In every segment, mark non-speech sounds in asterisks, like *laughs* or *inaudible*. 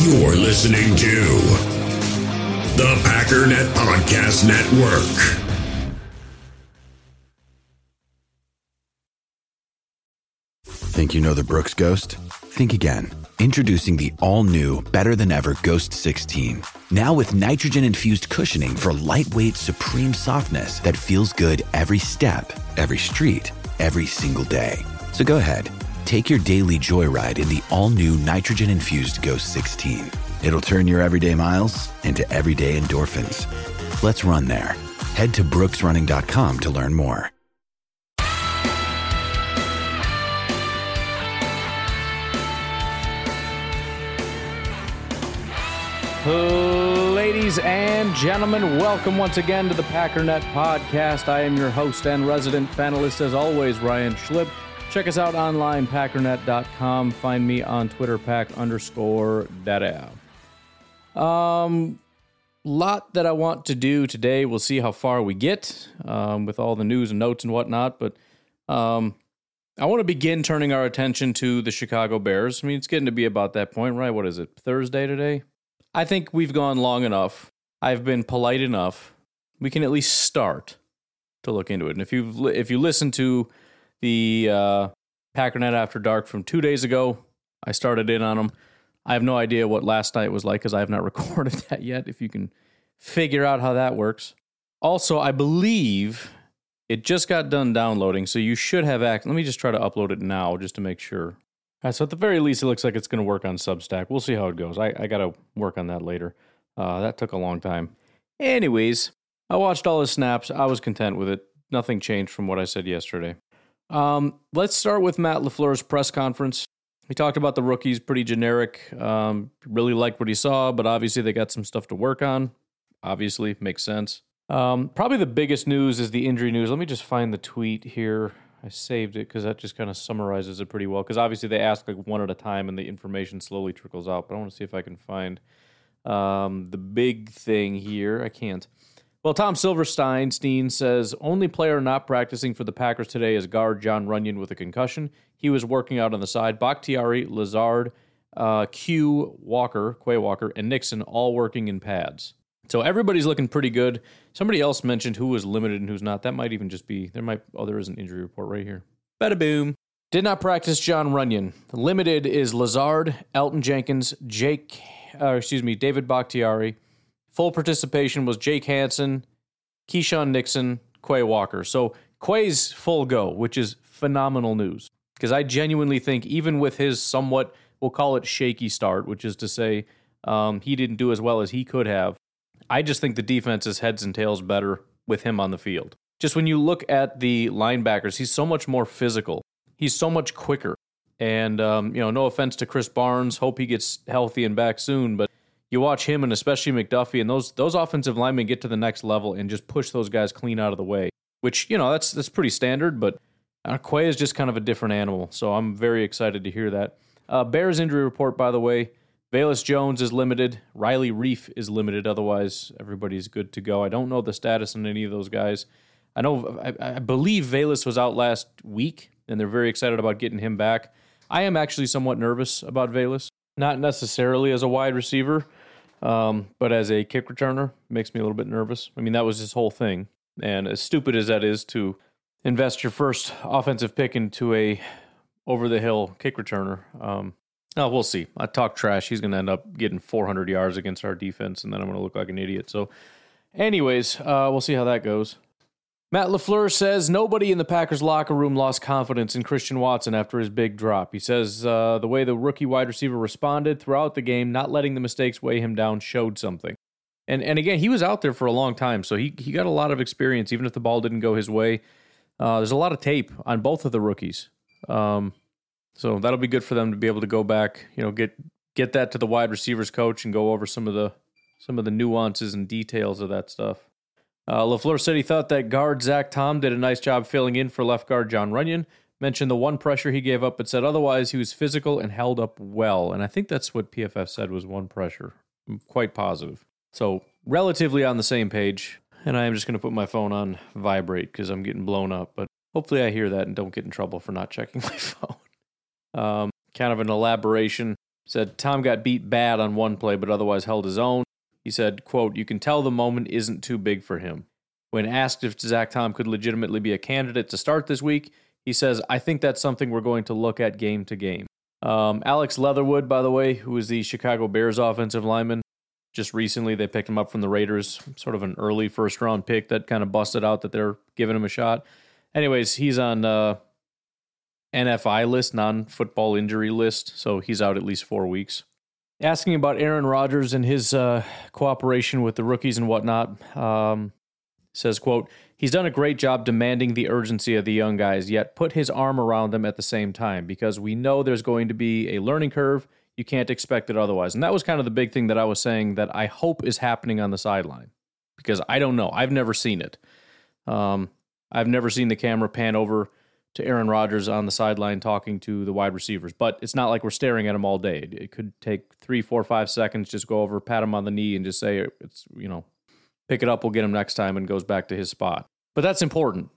You're listening to the Packernet Podcast Network. Think you know the Brooks Ghost? Think again. Introducing the all new, better than ever Ghost 16. Now with nitrogen infused cushioning for lightweight, supreme softness that feels good every step, every street, every single day. So go ahead, take your daily joyride in the all new nitrogen infused Ghost 16. It'll turn your everyday miles into everyday endorphins. Let's run there. Head to brooksrunning.com to learn more. Ladies and gentlemen, welcome once again to the Packernet Podcast. I am your host and resident panelist, as always, Ryan Schlip. Check us out online, packernet.com. Find me on Twitter, pack underscore daddy. Um, lot that I want to do today. We'll see how far we get um, with all the news and notes and whatnot. But um, I want to begin turning our attention to the Chicago Bears. I mean, it's getting to be about that point, right? What is it, Thursday today? I think we've gone long enough. I've been polite enough. We can at least start to look into it. And if you if you listen to the uh, Packernet After Dark from two days ago, I started in on them. I have no idea what last night was like because I have not *laughs* recorded that yet. If you can figure out how that works. Also, I believe it just got done downloading, so you should have access. Let me just try to upload it now just to make sure. Right, so at the very least, it looks like it's going to work on Substack. We'll see how it goes. I, I got to work on that later. Uh, that took a long time. Anyways, I watched all his snaps. I was content with it. Nothing changed from what I said yesterday. Um, let's start with Matt LaFleur's press conference. He talked about the rookies, pretty generic. Um, really liked what he saw, but obviously they got some stuff to work on. Obviously, makes sense. Um, probably the biggest news is the injury news. Let me just find the tweet here. I saved it because that just kind of summarizes it pretty well. Because obviously they ask like one at a time, and the information slowly trickles out. But I want to see if I can find um, the big thing here. I can't. Well, Tom Silverstein says only player not practicing for the Packers today is guard John Runyan with a concussion. He was working out on the side. Bakhtiari, Lazard, uh, Q, Walker, Quay Walker, and Nixon all working in pads. So everybody's looking pretty good. Somebody else mentioned who was limited and who's not. That might even just be there. Might oh, there is an injury report right here. Bada boom. Did not practice John Runyan. Limited is Lazard, Elgton Jenkins, Jake, uh, excuse me, David Bakhtiari. Full participation was Jake Hanson, Keisean Nixon, Quay Walker. So Quay's full go, which is phenomenal news. Because I genuinely think, even with his somewhat, we'll call it shaky start, which is to say um, he didn't do as well as he could have, I just think the defense is heads and tails better with him on the field. Just when you look at the linebackers, he's so much more physical. He's so much quicker. And, um, you know, no offense to Krys Barnes, hope he gets healthy and back soon, but you watch him and especially McDuffie and those those offensive linemen get to the next level and just push those guys clean out of the way. Which, you know, that's that's pretty standard, but uh, Quay is just kind of a different animal. So I'm very excited to hear that. Uh, Bears injury report, by the way. Velus Jones is limited. Riley Reiff is limited. Otherwise, everybody's good to go. I don't know the status on any of those guys. I know, I, I believe Velus was out last week, and they're very excited about getting him back. I am actually somewhat nervous about Velus, not necessarily as a wide receiver, um, but as a kick returner, makes me a little bit nervous. I mean, that was his whole thing. And as stupid as that is to invest your first offensive pick into a over the hill kick returner, um, Oh, we'll see. I talk trash. He's going to end up getting 400 yards against our defense, and then I'm going to look like an idiot. So, anyways, uh, we'll see how that goes. Matt LaFleur says nobody in the Packers locker room lost confidence in Christian Watson after his big drop. He says uh, the way the rookie wide receiver responded throughout the game, not letting the mistakes weigh him down, showed something. And and again, he was out there for a long time, so he he got a lot of experience, even if the ball didn't go his way. Uh, there's a lot of tape on both of the rookies. Um, so that'll be good for them to be able to go back, you know, get get that to the wide receivers coach and go over some of the some of the nuances and details of that stuff. Uh, Lafleur said he thought that guard Zach Tom did a nice job filling in for left guard John Runyan. Mentioned the one pressure he gave up, but said otherwise he was physical and held up well. And I think that's what PFF said was one pressure. I'm quite positive. So relatively on the same page. And I am just going to put my phone on vibrate because I'm getting blown up. But hopefully I hear that and don't get in trouble for not checking *laughs* my phone. Um, kind of an elaboration. said Tom got beat bad on one play, but otherwise held his own. He said, quote, you can tell the moment isn't too big for him. When asked if Zach Tom could legitimately be a candidate to start this week, he says, I think that's something we're going to look at game to game. Um, Alex Leatherwood, by the way, who is the Chicago Bears offensive lineman, just recently they picked him up from the Raiders, sort of an early first round pick that kind of busted out that they're giving him a shot. Anyways, he's on uh, NFI list, non football injury list, so he's out at least four weeks. Asking about Aaron Rodgers and his uh, cooperation with the rookies and whatnot, um, says, quote, He's done a great job demanding the urgency of the young guys, yet put his arm around them at the same time because we know there's going to be a learning curve. You can't expect it otherwise. And that was kind of the big thing that I was saying that I hope is happening on the sideline because I don't know. I've never seen it. Um, I've never seen the camera pan over to Aaron Rodgers on the sideline talking to the wide receivers, but it's not like we're staring at him all day. It could take three, four, five seconds, just go over, pat him on the knee, and just say, it's, you know, pick it up, we'll get him next time, and goes back to his spot. But that's important.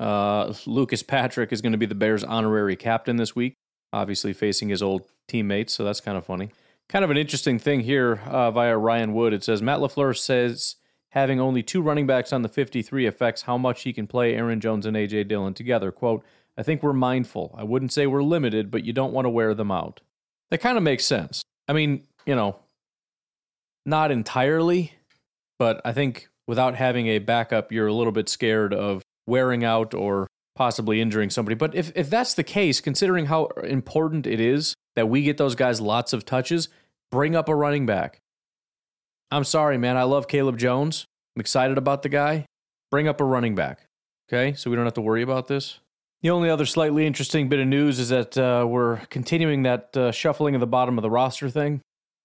Uh, Lucas Patrick is going to be the Bears' honorary captain this week, obviously facing his old teammates, so that's kind of funny. Kind of an interesting thing here uh, via Ryan Wood. It says Matt LaFleur says having only two running backs on the 53 affects how much he can play Aaron Jones and A.J. Dillon together. Quote, I think we're mindful. I wouldn't say we're limited, but you don't want to wear them out. That kind of makes sense. I mean, you know, not entirely, but I think without having a backup, you're a little bit scared of wearing out or possibly injuring somebody. But if, if that's the case, considering how important it is that we get those guys lots of touches, bring up a running back. I'm sorry, man. I love Caleb Jones. I'm excited about the guy. Bring up a running back. Okay, so we don't have to worry about this. The only other slightly interesting bit of news is that uh, we're continuing that uh, shuffling of the bottom of the roster thing.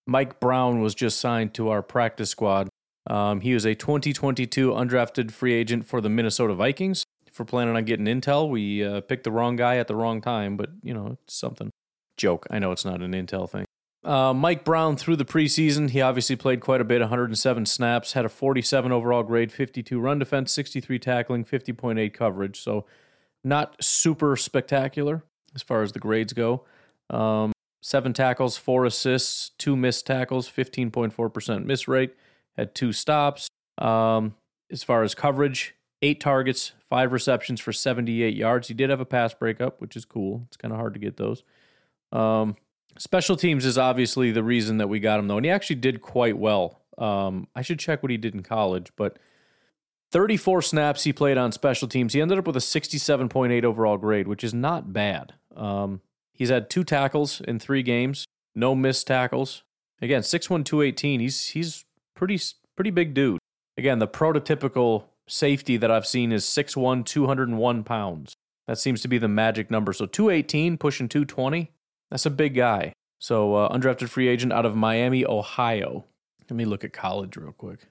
Mike Brown was just signed to our practice squad um, he was a 2022 undrafted free agent for the Minnesota Vikings. If we're planning on getting intel, we uh, picked the wrong guy at the wrong time, but you know, it's something. Joke. I know it's not an intel thing. Uh, Mike Brown through the preseason, he obviously played quite a bit 107 snaps, had a 47 overall grade, 52 run defense, 63 tackling, 50.8 coverage. So, not super spectacular as far as the grades go. Um, seven tackles, four assists, two missed tackles, 15.4% miss rate had two stops. Um, as far as coverage, eight targets, five receptions for 78 yards. He did have a pass breakup, which is cool. It's kind of hard to get those. Um, special teams is obviously the reason that we got him, though, and he actually did quite well. Um, I should check what he did in college, but 34 snaps he played on special teams. He ended up with a 67.8 overall grade, which is not bad. Um, he's had two tackles in three games, no missed tackles. Again, 6'1, 218. He's he's pretty pretty big dude. Again, the prototypical safety that I've seen is 6'1", 201 pounds. That seems to be the magic number. So 218 pushing 220, that's a big guy. So uh, undrafted free agent out of Miami, Ohio. Let me look at college real quick.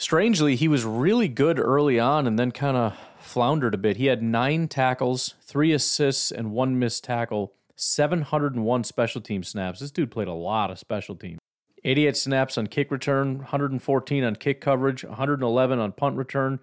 Strangely, he was really good early on and then kind of floundered a bit. He had nine tackles, three assists, and one missed tackle, 701 special team snaps. This dude played a lot of special teams. 88 snaps on kick return, 114 on kick coverage, 111 on punt return,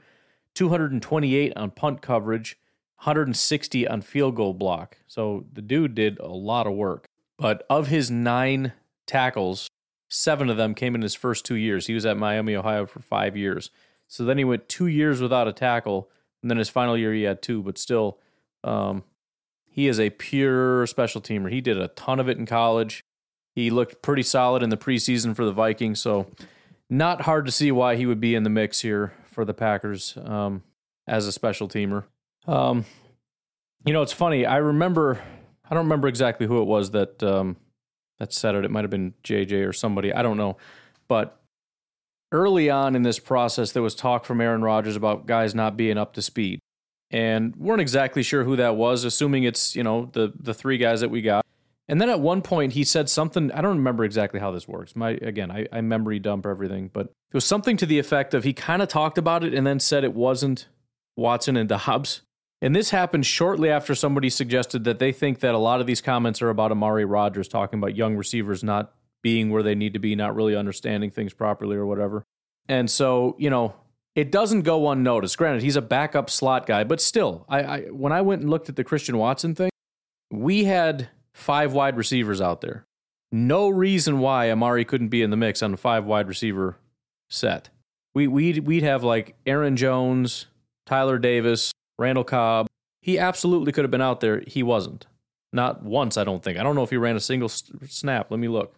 228 on punt coverage, 160 on field goal block. So the dude did a lot of work. But of his nine tackles, seven of them came in his first two years. He was at Miami, Ohio for five years. So then he went two years without a tackle, and then his final year he had two, but still, um, he is a pure special teamer. He did a ton of it in college. He looked pretty solid in the preseason for the Vikings, so not hard to see why he would be in the mix here for the Packers um, as a special teamer. Um, you know, it's funny. I remember, I don't remember exactly who it was that um, that said it. It might have been JJ or somebody. I don't know, but early on in this process, there was talk from Aaron Rodgers about guys not being up to speed, and weren't exactly sure who that was. Assuming it's you know the the three guys that we got. And then at one point he said something. I don't remember exactly how this works. My again, I, I memory dump everything, but it was something to the effect of he kind of talked about it and then said it wasn't Watson and Doubs. And this happened shortly after somebody suggested that they think that a lot of these comments are about Amari Rodgers talking about young receivers not being where they need to be, not really understanding things properly or whatever. And so, you know, it doesn't go unnoticed. Granted, he's a backup slot guy, but still, I, I when I went and looked at the Christian Watson thing, we had five wide receivers out there. no reason why Amari couldn't be in the mix on the five wide receiver set. We we'd we'd have like Aaron Jones, Tyler Davis, Randall Cobb. He absolutely could have been out there. He wasn't. Not once, I don't think. I don't know if he ran a single snap. Let me look.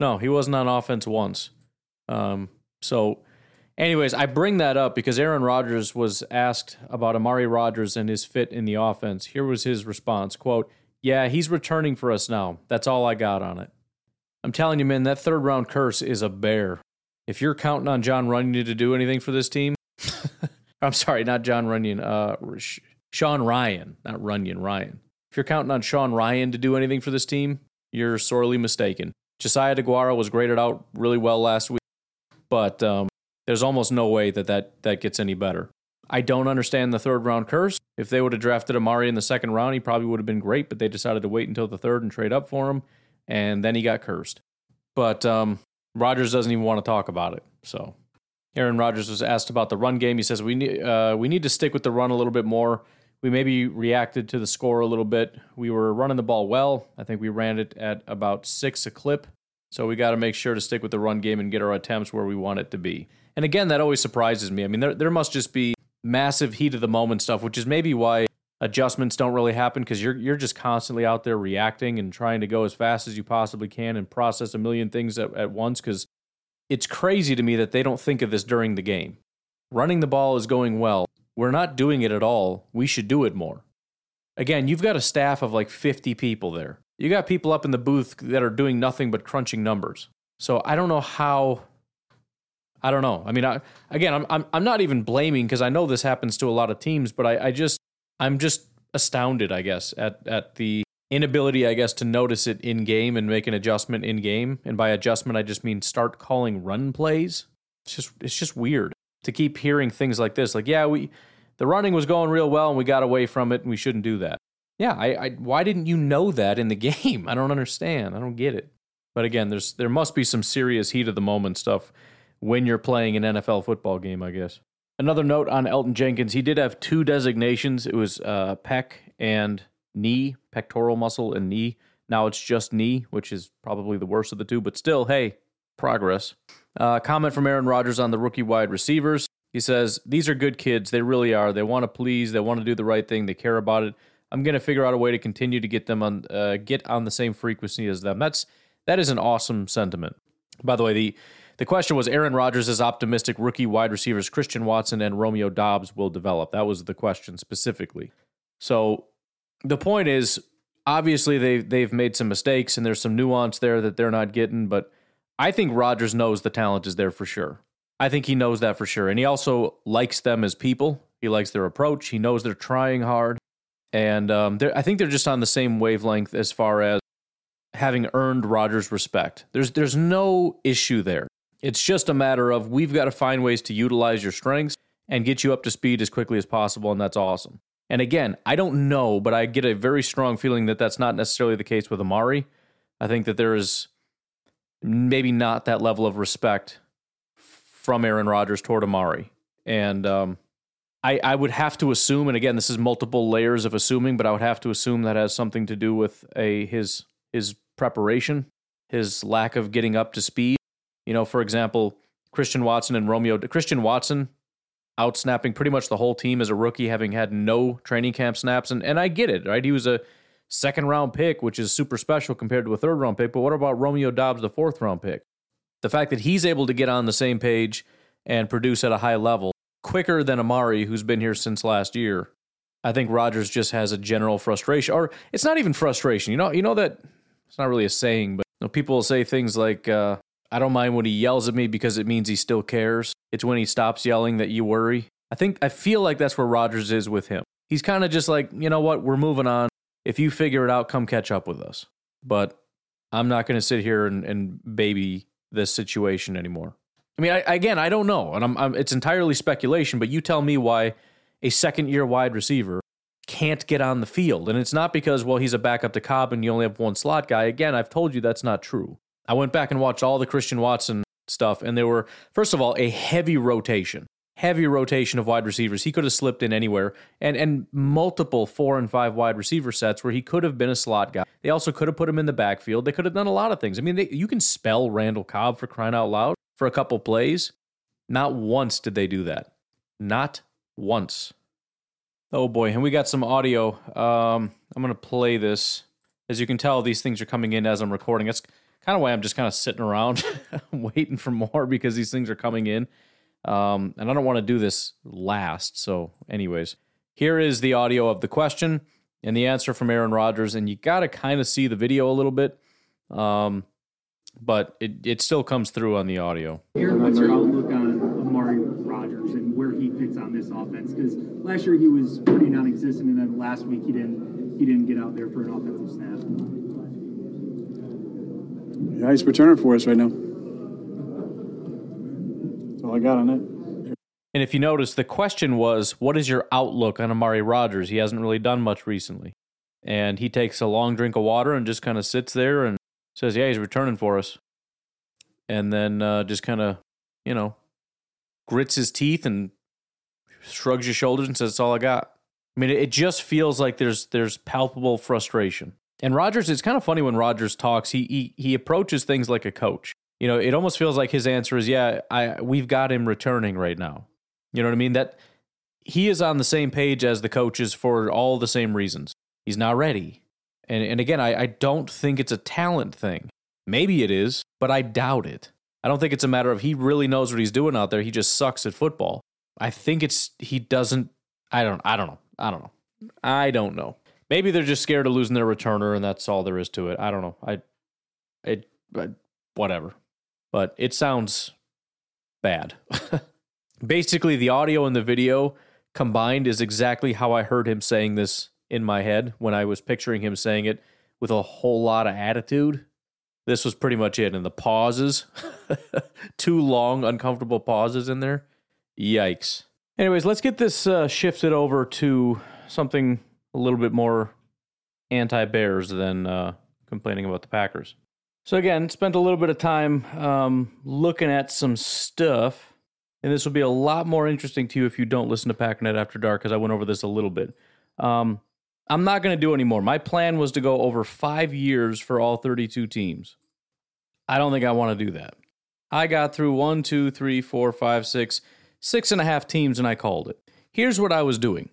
No, he wasn't on offense once. Um, so, anyways, I bring that up because Aaron Rodgers was asked about Amari Rodgers and his fit in the offense. Here was his response: "Quote: Yeah, he's returning for us now. That's all I got on it. I'm telling you, man, that third round curse is a bear. If you're counting on John Runyan to do anything for this team, I'm sorry, not John Runyan, uh, Sean Rhyan, not Runyan, Rhyan. If you're counting on Sean Rhyan to do anything for this team, you're sorely mistaken. Josiah DeGuara was graded out really well last week, but um, there's almost no way that, that that gets any better. I don't understand the third round curse. If they would have drafted Amari in the second round, he probably would have been great, but they decided to wait until the third and trade up for him, and then he got cursed. But um, Rodgers doesn't even want to talk about it. So Aaron Rodgers was asked about the run game. He says we need uh, we need to stick with the run a little bit more. We maybe reacted to the score a little bit. We were running the ball well. I think we ran it at about six a clip. So we got to make sure to stick with the run game and get our attempts where we want it to be. And again, that always surprises me. I mean, there there must just be massive heat of the moment stuff, which is maybe why adjustments don't really happen because you're you're just constantly out there reacting and trying to go as fast as you possibly can and process a million things at, at once because it's crazy to me that they don't think of this during the game. Running the ball is going well. We're not doing it at all. We should do it more. Again, you've got a staff of like 50 people there. You got people up in the booth that are doing nothing but crunching numbers. So I don't know how I don't know. I mean, I, again, I'm, I'm I'm not even blaming because I know this happens to a lot of teams, but I, I just I'm just astounded, I guess, at at the inability, I guess, to notice it in game and make an adjustment in game. And by adjustment, I just mean start calling run plays. It's just it's just weird to keep hearing things like this. Like, yeah, we the running was going real well and we got away from it and we shouldn't do that. Yeah, I, I why didn't you know that in the *laughs* game? I don't understand. I don't get it. But again, there's there must be some serious heat of the moment stuff when you're playing an NFL football game, I guess. Another note on Elgton Jenkins, he did have two designations. It was uh, pec and knee, pectoral muscle and knee. Now it's just knee, which is probably the worst of the two, but still, hey, progress. Uh, comment from Aaron Rodgers on the rookie wide receivers. He says, These are good kids. They really are. They want to please. They want to do the right thing. They care about it. I'm going to figure out a way to continue to get them on, uh, get on the same frequency as them. That's that is an awesome sentiment. By the way, the the question was Aaron Rodgers is optimistic rookie wide receivers Christian Watson and Romeo Doubs will develop. That was the question specifically. So the point is, obviously they they've made some mistakes and there's some nuance there that they're not getting, but I think Rodgers knows the talent is there for sure. I think he knows that for sure, and he also likes them as people. He likes their approach. He knows they're trying hard, and um, I think they're just on the same wavelength as far as having earned Rodgers' respect. There's there's no issue there. It's just a matter of we've got to find ways to utilize your strengths and get you up to speed as quickly as possible, and that's awesome. And again, I don't know, but I get a very strong feeling that that's not necessarily the case with Amari. I think that there is maybe not that level of respect from Aaron Rodgers toward Amari. And um, I, I would have to assume, and again, this is multiple layers of assuming, but I would have to assume that has something to do with a his his preparation, his lack of getting up to speed. You know, for example, Christian Watson and Romeo Christian Watson outsnapping pretty much the whole team as a rookie, having had no training camp snaps. And, and I get it, right? He was a second round pick, which is super special compared to a third round pick. But what about Romeo Doubs, the fourth round pick? The fact that he's able to get on the same page and produce at a high level quicker than Amari, who's been here since last year. I think Rodgers just has a general frustration, or it's not even frustration. You know, you know that it's not really a saying, but you know, people will say things like, uh, "I don't mind when he yells at me because it means he still cares." It's when he stops yelling that you worry. I think I feel like that's where Rodgers is with him. He's kind of just like, you know what, we're moving on. If you figure it out, come catch up with us. But I'm not going to sit here and, and, baby this situation anymore. I mean, I, again, I don't know, and I'm, I'm, it's entirely speculation. But you tell me why a second year wide receiver can't get on the field, and it's not because well he's a backup to Cobb and you only have one slot guy. Again, I've told you that's not true. I went back and watched all the Christian Watson stuff, and they were, first of all, a heavy rotation. heavy rotation of wide receivers. He could have slipped in anywhere, and and multiple four and five wide receiver sets where he could have been a slot guy. They also could have put him in the backfield. They could have done a lot of things. I mean, they, you can spell Randall Cobb for crying out loud for a couple plays. Not once did they do that. Not once. Oh boy, and we got some audio. Um, I'm gonna play this. As you can tell, these things are coming in as I'm recording. That's kind of why I'm just kind of sitting around *laughs* waiting for more because these things are coming in. Um, and I don't want to do this last. So, anyways, here is the audio of the question and the answer from Aaron Rodgers. And you got to kind of see the video a little bit. Um, but it, it still comes through on the audio. Aaron, what's your outlook on Amari Rodgers and where he fits on this offense? Because last year he was pretty non-existent, and then last week he didn't he didn't get out there for an offensive snap. Yeah, he's returning for us right now. That's all I got on it. And if you notice, the question was, what is your outlook on Amari Rodgers? He hasn't really done much recently. And he takes a long drink of water and just kind of sits there and says, yeah, he's returning for us. And then uh, just kind of, you know, grits his teeth and shrugs his shoulders and says, that's all I got. I mean, it just feels like there's there's palpable frustration. And Rodgers, it's kind of funny when Rodgers talks. He he he approaches things like a coach. You know, it almost feels like his answer is, "Yeah, I we've got him returning right now." You know what I mean? That he is on the same page as the coaches for all the same reasons. He's not ready. And and again, I, I don't think it's a talent thing. Maybe it is, but I doubt it. I don't think it's a matter of he really knows what he's doing out there. He just sucks at football. I think it's he doesn't. I don't. I don't know. I don't know. I don't know. Maybe they're just scared of losing their returner, and that's all there is to it. I don't know. I, it, whatever. But it sounds bad. *laughs* Basically, the audio and the video combined is exactly how I heard him saying this in my head when I was picturing him saying it with a whole lot of attitude. This was pretty much it. And the pauses, *laughs* two long, uncomfortable pauses in there. Yikes. Anyways, let's get this uh, shifted over to something a little bit more anti Bears than uh, complaining about the Packers. So, again, spent a little bit of time um, looking at some stuff. And this will be a lot more interesting to you if you don't listen to Packernet After Dark, because I went over this a little bit. Um, I'm not going to do anymore. My plan was to go over five years for all 32 teams. I don't think I want to do that. I got through one, two, three, four, five, six, six and a half teams, and I called it. Here's what I was doing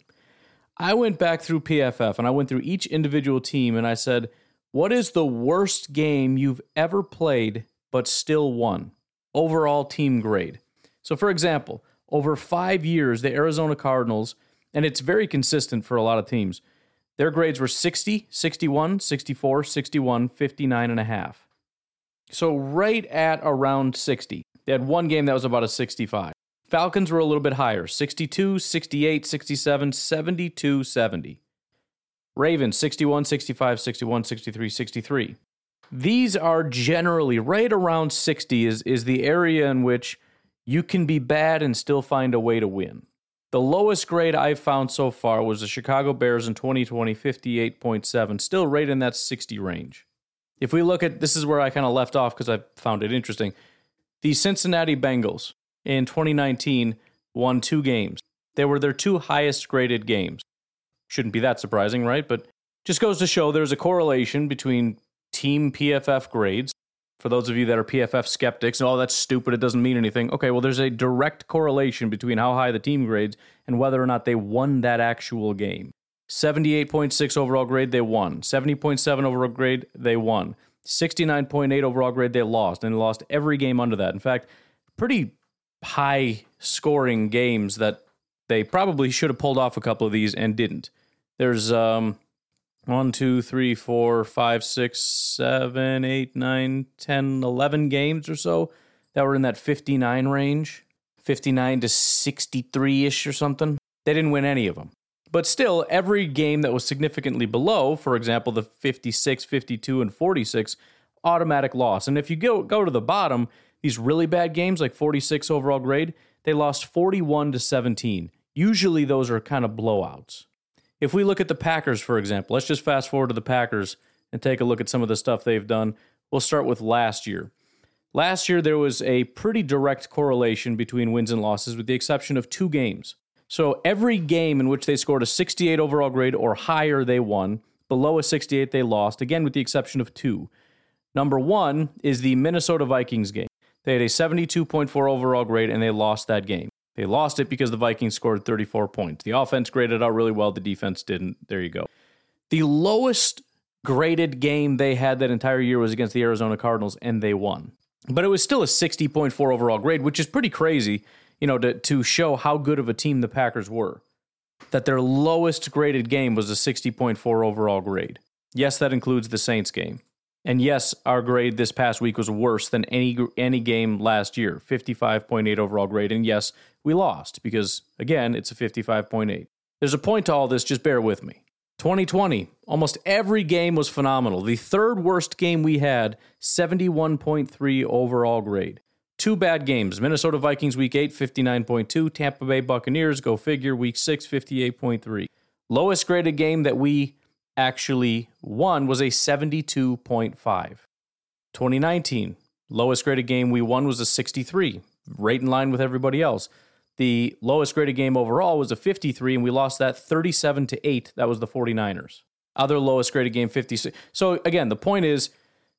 I went back through PFF and I went through each individual team and I said, What is the worst game you've ever played but still won? Overall team grade. So, for example, over five years, the Arizona Cardinals, and it's very consistent for a lot of teams, their grades were 60, 61, 64, 61, 59 and a half. So, right at around 60. They had one game that was about a 65. Falcons were a little bit higher 62, 68, 67, 72, 70. Ravens 61, 65, 61, 63, 63. These are generally right around 60 is, is the area in which you can be bad and still find a way to win. The lowest grade I've found so far was the Chicago Bears in 2020, 58.7, still right in that 60 range. If we look at this is where I kind of left off because I found it interesting. The Cincinnati Bengals, in 2019 won two games. They were their two highest graded games. Shouldn't be that surprising, right? But just goes to show there's a correlation between team PFF grades. For those of you that are PFF skeptics, oh, that's stupid, it doesn't mean anything. Okay, well, there's a direct correlation between how high the team grades and whether or not they won that actual game. 78.6 overall grade, they won. 70.7 overall grade, they won. 69.8 overall grade, they lost. And they lost every game under that. In fact, pretty high scoring games that they probably should have pulled off a couple of these and didn't. There's um, one, two, three, four, five, six, seven, eight, nine, 10, 11 games or so that were in that 59 range, 59 to 63 ish or something. They didn't win any of them. But still, every game that was significantly below, for example, the 56, 52, and 46, automatic loss. And if you go, go to the bottom, these really bad games, like 46 overall grade, they lost 41 to 17. Usually those are kind of blowouts. If we look at the Packers, for example, let's just fast forward to the Packers and take a look at some of the stuff they've done. We'll start with last year. Last year, there was a pretty direct correlation between wins and losses, with the exception of two games. So every game in which they scored a 68 overall grade or higher, they won. Below a 68, they lost, again, with the exception of two. Number one is the Minnesota Vikings game. They had a 72.4 overall grade and they lost that game. They lost it because the Vikings scored 34 points. The offense graded out really well, the defense didn't. There you go. The lowest graded game they had that entire year was against the Arizona Cardinals and they won. But it was still a 60.4 overall grade, which is pretty crazy, you know, to, to show how good of a team the Packers were. That their lowest graded game was a 60.4 overall grade. Yes, that includes the Saints game. And yes, our grade this past week was worse than any any game last year, 55.8 overall grade. And yes, we lost because again, it's a 55.8. There's a point to all this, just bear with me. 2020, almost every game was phenomenal. The third worst game we had, 71.3 overall grade. Two bad games Minnesota Vikings week 8, 59.2. Tampa Bay Buccaneers, go figure, week 6, 58.3. Lowest graded game that we actually won was a 72.5. 2019, lowest graded game we won was a 63, right in line with everybody else. The lowest graded game overall was a 53, and we lost that 37 to 8. That was the 49ers. Other lowest graded game, 56. So again, the point is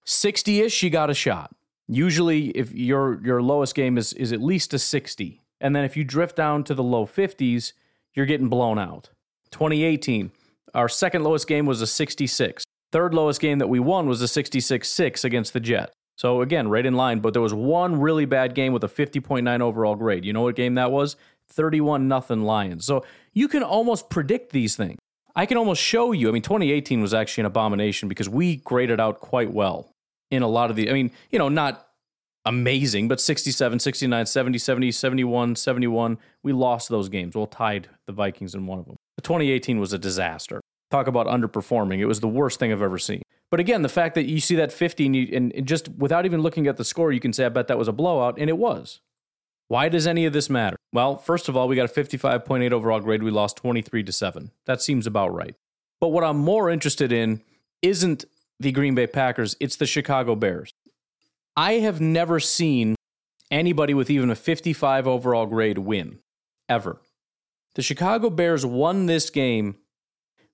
60 ish, you got a shot. Usually, if your your lowest game is is at least a 60, and then if you drift down to the low 50s, you're getting blown out. 2018, our second lowest game was a 66. Third lowest game that we won was a 66 6 against the Jets. So again, right in line, but there was one really bad game with a 50.9 overall grade. You know what game that was? 31 nothing Lions. So you can almost predict these things. I can almost show you. I mean, 2018 was actually an abomination because we graded out quite well in a lot of the I mean, you know, not amazing, but 67, 69, 70, 70, 71, 71. We lost those games. Well, tied the Vikings in one of them. 2018 was a disaster. Talk about underperforming. It was the worst thing I've ever seen. But again, the fact that you see that 50 and, you, and just without even looking at the score, you can say, I bet that was a blowout, and it was. Why does any of this matter? Well, first of all, we got a 55.8 overall grade. We lost 23 to 7. That seems about right. But what I'm more interested in isn't the Green Bay Packers, it's the Chicago Bears. I have never seen anybody with even a 55 overall grade win, ever. The Chicago Bears won this game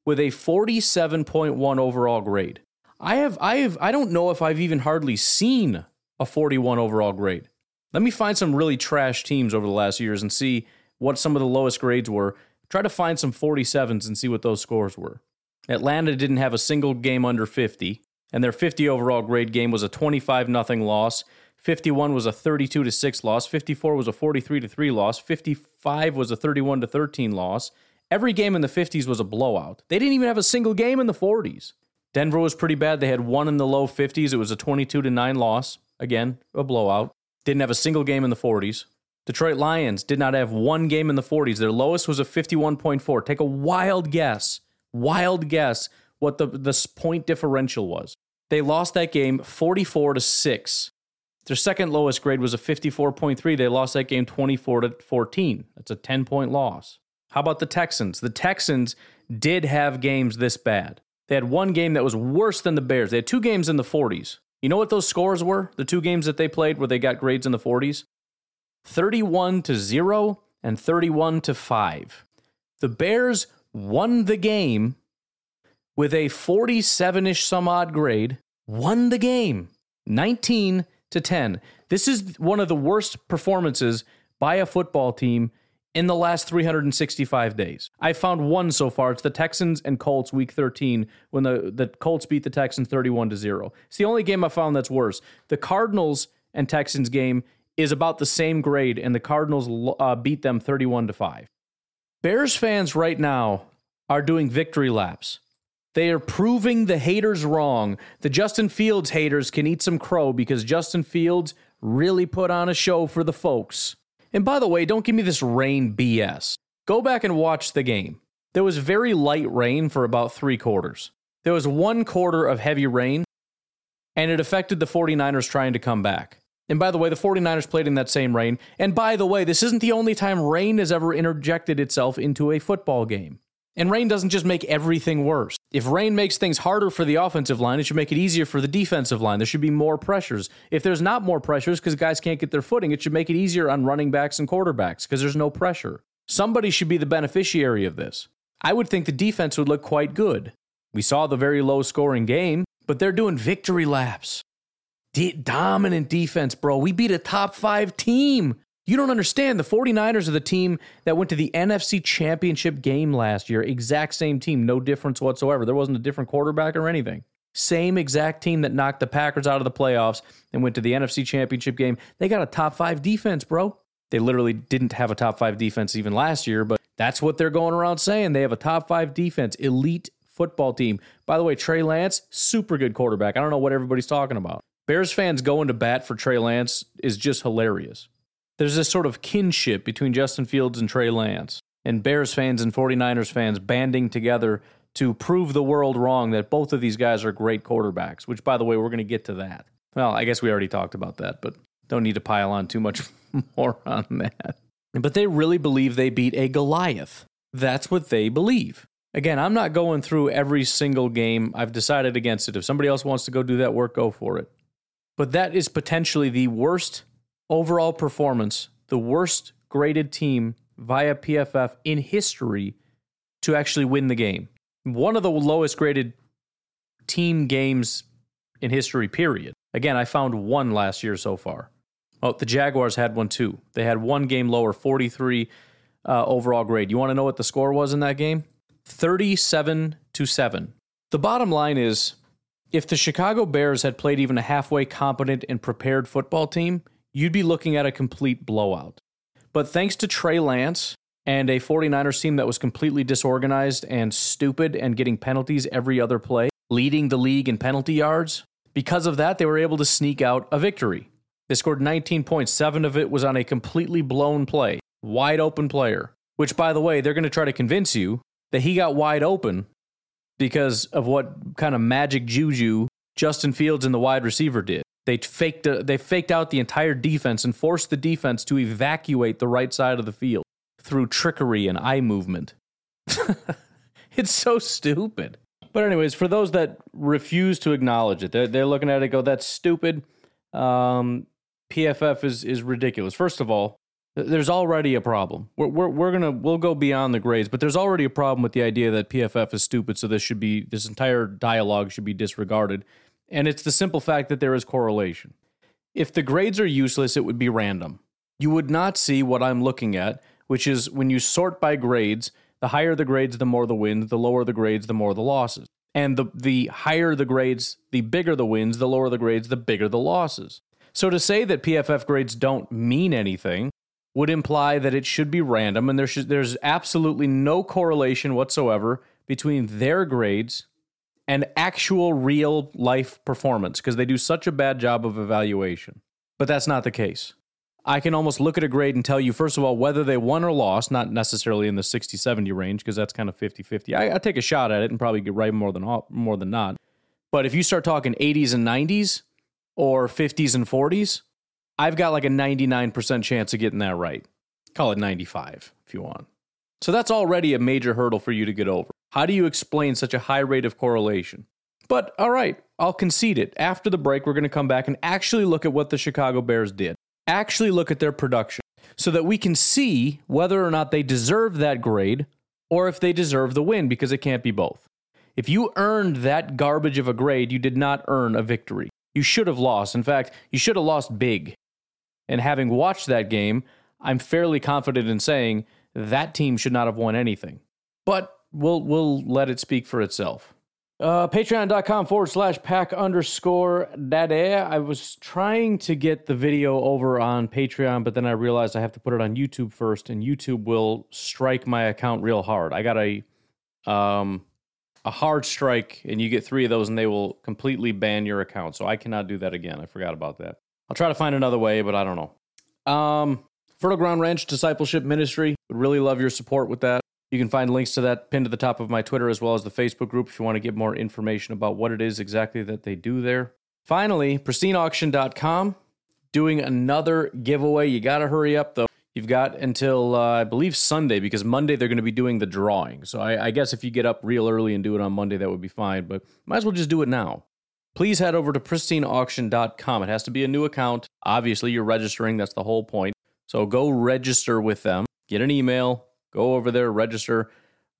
with a 47.1 overall grade. I have I have I don't know if I've even hardly seen a 41 overall grade. Let me find some really trash teams over the last years and see what some of the lowest grades were. Try to find some 47s and see what those scores were. Atlanta didn't have a single game under 50, and their 50 overall grade game was a 25 0 loss. 51 was a 32 to 6 loss, 54 was a 43 to 3 loss, 55 was a 31 to 13 loss. Every game in the 50s was a blowout. They didn't even have a single game in the 40s. Denver was pretty bad. They had one in the low 50s. It was a 22 to 9 loss. Again, a blowout. Didn't have a single game in the 40s. Detroit Lions did not have one game in the 40s. Their lowest was a 51.4. Take a wild guess, wild guess what the, the point differential was. They lost that game 44 to 6. Their second lowest grade was a 54.3. They lost that game 24 to 14. That's a 10 point loss. How about the Texans? The Texans did have games this bad. They had one game that was worse than the Bears. They had two games in the 40s. You know what those scores were? The two games that they played where they got grades in the 40s? 31 to 0 and 31 to 5. The Bears won the game with a 47 ish some odd grade, won the game 19 to 10. This is one of the worst performances by a football team in the last 365 days. I found one so far. It's the Texans and Colts week 13 when the, the Colts beat the Texans 31 to 0. It's the only game I found that's worse. The Cardinals and Texans game is about the same grade and the Cardinals uh, beat them 31 to 5. Bears fans right now are doing victory laps. They are proving the haters wrong. The Justin Fields haters can eat some crow because Justin Fields really put on a show for the folks. And by the way, don't give me this rain BS. Go back and watch the game. There was very light rain for about three quarters. There was one quarter of heavy rain, and it affected the 49ers trying to come back. And by the way, the 49ers played in that same rain. And by the way, this isn't the only time rain has ever interjected itself into a football game. And rain doesn't just make everything worse. If rain makes things harder for the offensive line, it should make it easier for the defensive line. There should be more pressures. If there's not more pressures because guys can't get their footing, it should make it easier on running backs and quarterbacks because there's no pressure. Somebody should be the beneficiary of this. I would think the defense would look quite good. We saw the very low scoring game, but they're doing victory laps. Dominant defense, bro. We beat a top five team. You don't understand. The 49ers are the team that went to the NFC Championship game last year. Exact same team, no difference whatsoever. There wasn't a different quarterback or anything. Same exact team that knocked the Packers out of the playoffs and went to the NFC Championship game. They got a top five defense, bro. They literally didn't have a top five defense even last year, but that's what they're going around saying. They have a top five defense, elite football team. By the way, Trey Lance, super good quarterback. I don't know what everybody's talking about. Bears fans going to bat for Trey Lance is just hilarious. There's this sort of kinship between Justin Fields and Trey Lance, and Bears fans and 49ers fans banding together to prove the world wrong that both of these guys are great quarterbacks, which, by the way, we're going to get to that. Well, I guess we already talked about that, but don't need to pile on too much *laughs* more on that. But they really believe they beat a Goliath. That's what they believe. Again, I'm not going through every single game. I've decided against it. If somebody else wants to go do that work, go for it. But that is potentially the worst overall performance, the worst graded team via PFF in history to actually win the game. One of the lowest graded team games in history, period. Again, I found one last year so far. Oh, the Jaguars had one too. They had one game lower, 43 uh, overall grade. You want to know what the score was in that game? 37 to 7. The bottom line is if the Chicago Bears had played even a halfway competent and prepared football team, you'd be looking at a complete blowout. But thanks to Trey Lance and a 49ers team that was completely disorganized and stupid and getting penalties every other play, leading the league in penalty yards, because of that, they were able to sneak out a victory. They scored 19 points. Seven of it was on a completely blown play, wide open player, which, by the way, they're going to try to convince you that he got wide open because of what kind of magic juju Justin Fields and the wide receiver did. They faked, uh, they faked out the entire defense and forced the defense to evacuate the right side of the field through trickery and eye movement. *laughs* it's so stupid. But, anyways, for those that refuse to acknowledge it, they're, they're looking at it go, that's stupid. Um, PFF is is ridiculous. First of all, there's already a problem. We're, we're, we're gonna we'll go beyond the grades, but there's already a problem with the idea that PFF is stupid. So this should be this entire dialogue should be disregarded, and it's the simple fact that there is correlation. If the grades are useless, it would be random. You would not see what I'm looking at, which is when you sort by grades. The higher the grades, the more the wins. The lower the grades, the more the losses. And the the higher the grades, the bigger the wins. The lower the grades, the bigger the losses. So to say that PFF grades don't mean anything would imply that it should be random, and there should, there's absolutely no correlation whatsoever between their grades and actual real life performance because they do such a bad job of evaluation. But that's not the case. I can almost look at a grade and tell you, first of all, whether they won or lost, not necessarily in the 60 70 range, because that's kind of 50 50. I, I, take a shot at it and probably get right more than, more than not. But if you start talking 80s and 90s, or 50s and 40s, I've got like a 99% chance of getting that right. Call it 95 if you want. So that's already a major hurdle for you to get over. How do you explain such a high rate of correlation? But all right, I'll concede it. After the break, we're going to come back and actually look at what the Chicago Bears did. Actually look at their production so that we can see whether or not they deserve that grade or if they deserve the win because it can't be both. If you earned that garbage of a grade, you did not earn a victory. You should have lost. In fact, you should have lost big. And having watched that game, I'm fairly confident in saying that team should not have won anything. But we'll we'll let it speak for itself. Uh, Patreon.com forward slash pack underscore daddy. I was trying to get the video over on Patreon, but then I realized I have to put it on YouTube first, and YouTube will strike my account real hard. I got a um a hard strike and you get three of those and they will completely ban your account. So I cannot do that again. I forgot about that. I'll try to find another way, but I don't know. Um, Fertile Ground Ranch Discipleship Ministry would really love your support with that. You can find links to that pinned to the top of my Twitter as well as the Facebook group if you want to get more information about what it is exactly that they do there. Finally, pristineauction.com doing another giveaway. You got to hurry up though. You've got until uh, I believe Sunday because Monday they're going to be doing the drawing. So I, I guess if you get up real early and do it on Monday, that would be fine. But might as well just do it now. Please head over to pristineauction.com. It has to be a new account. Obviously, you're registering. That's the whole point. So go register with them. Get an email. Go over there, register.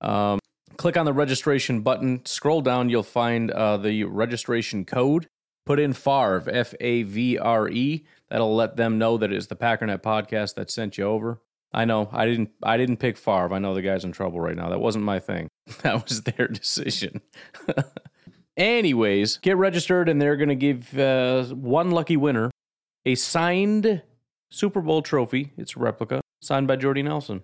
Um, click on the registration button. Scroll down. You'll find uh, the registration code. Put in Favre, F A V R E. That'll let them know that it's the Packernet podcast that sent you over. I know I didn't. I didn't pick Favre. I know the guy's in trouble right now. That wasn't my thing. *laughs* That was their decision. *laughs* Anyways, get registered, and they're going to give uh, one lucky winner a signed Super Bowl trophy. It's a replica signed by Jordy Nelson.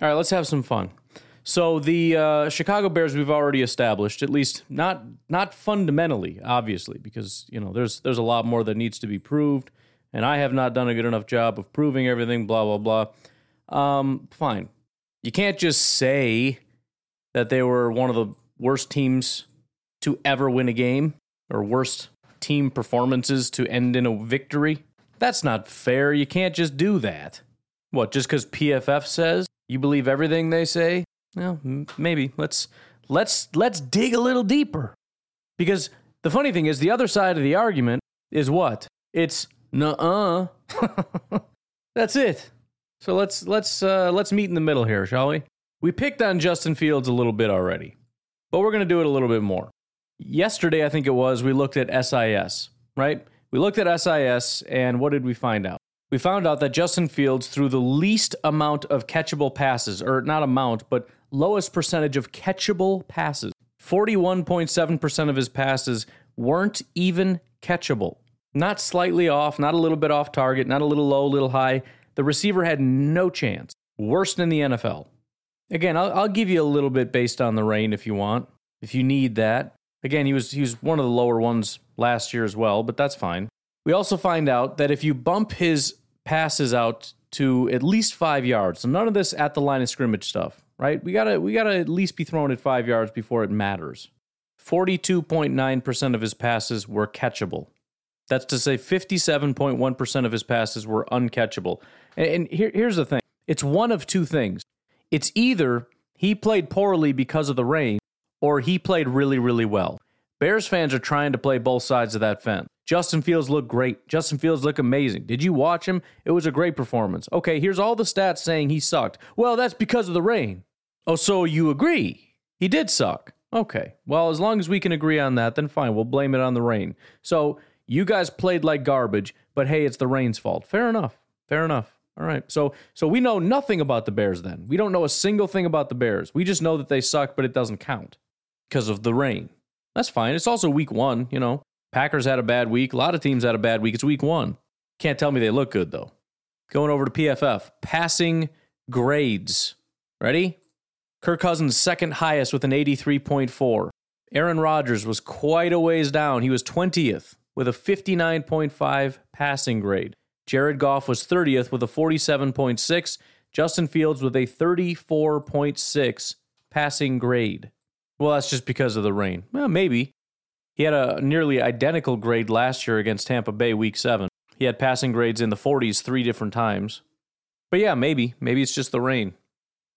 All right, let's have some fun. So the uh, Chicago Bears we've already established, at least not not fundamentally, obviously, because you know there's there's a lot more that needs to be proved, and I have not done a good enough job of proving everything. Blah blah blah. Um, fine. You can't just say that they were one of the worst teams to ever win a game or worst team performances to end in a victory. That's not fair. You can't just do that. What, just because PFF says you believe everything they say? Well, maybe. Let's let's let's dig a little deeper. Because the funny thing is the other side of the argument is what? It's nuh-uh. *laughs* That's it. So let's let's uh, let's meet in the middle here, shall we? We picked on Justin Fields a little bit already, but we're going to do it a little bit more. Yesterday, I think it was, we looked at SIS, right? We looked at SIS, and what did we find out? We found out that Justin Fields threw the least amount of catchable passes, or not amount, but lowest percentage of catchable passes. 41.7% of his passes weren't even catchable. Not slightly off, not a little bit off target, not a little low, a little high. The receiver had no chance. Worst in the NFL. Again, I'll, I'll give you a little bit based on the rain if you want, if you need that. Again, he was he was one of the lower ones last year as well, but that's fine. We also find out that if you bump his passes out to at least five yards, so none of this at the line of scrimmage stuff, right? We gotta we gotta at least be thrown at five yards before it matters. Forty-two point nine percent of his passes were catchable. That's to say, fifty-seven point one percent of his passes were uncatchable. And, and here, here's the thing: it's one of two things. It's either he played poorly because of the rain, or he played really, really well. Bears fans are trying to play both sides of that fence. Justin Fields looked great. Justin Fields looked amazing. Did you watch him? It was a great performance. Okay, here's all the stats saying he sucked. Well, that's because of the rain. Oh, so you agree? He did suck. Okay. Well, as long as we can agree on that, then fine. We'll blame it on the rain. So you guys played like garbage, but hey, it's the rain's fault. Fair enough. Fair enough. All right. So so we know nothing about the Bears then. We don't know a single thing about the Bears. We just know that they suck, but it doesn't count because of the rain. That's fine. It's also week 1, you know. Packers had a bad week. A lot of teams had a bad week. It's week 1. Can't tell me they look good though. Going over to PFF, passing grades. Ready? Kirk Cousins second highest with an 83.4. Aaron Rodgers was quite a ways down. He was 20th with a 59.5 passing grade. Jared Goff was 30th with a 47.6. Justin Fields with a 34.6 passing grade. Well, that's just because of the rain. Well, maybe. He had a nearly identical grade last year against Tampa Bay week 7. He had passing grades in the 40s three different times. But yeah, maybe. Maybe it's just the rain.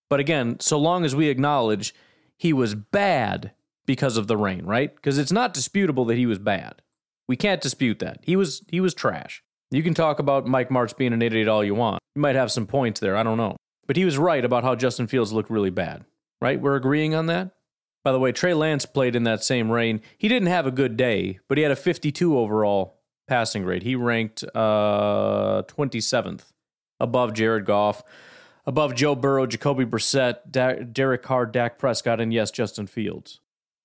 But again, so long as we acknowledge he was bad because of the rain, right? Because it's not disputable that he was bad. We can't dispute that. He was he was trash. You can talk about Mike Martz being an idiot all you want. You might have some points there, I don't know. But he was right about how Justin Fields looked really bad. Right? We're agreeing on that? By the way, Trey Lance played in that same rain. He didn't have a good day, but he had a 52 overall passing grade. He ranked uh, 27th above Jared Goff, above Joe Burrow, Jacoby Brissett, da- Derek Carr, Dak Prescott, and yes, Justin Fields.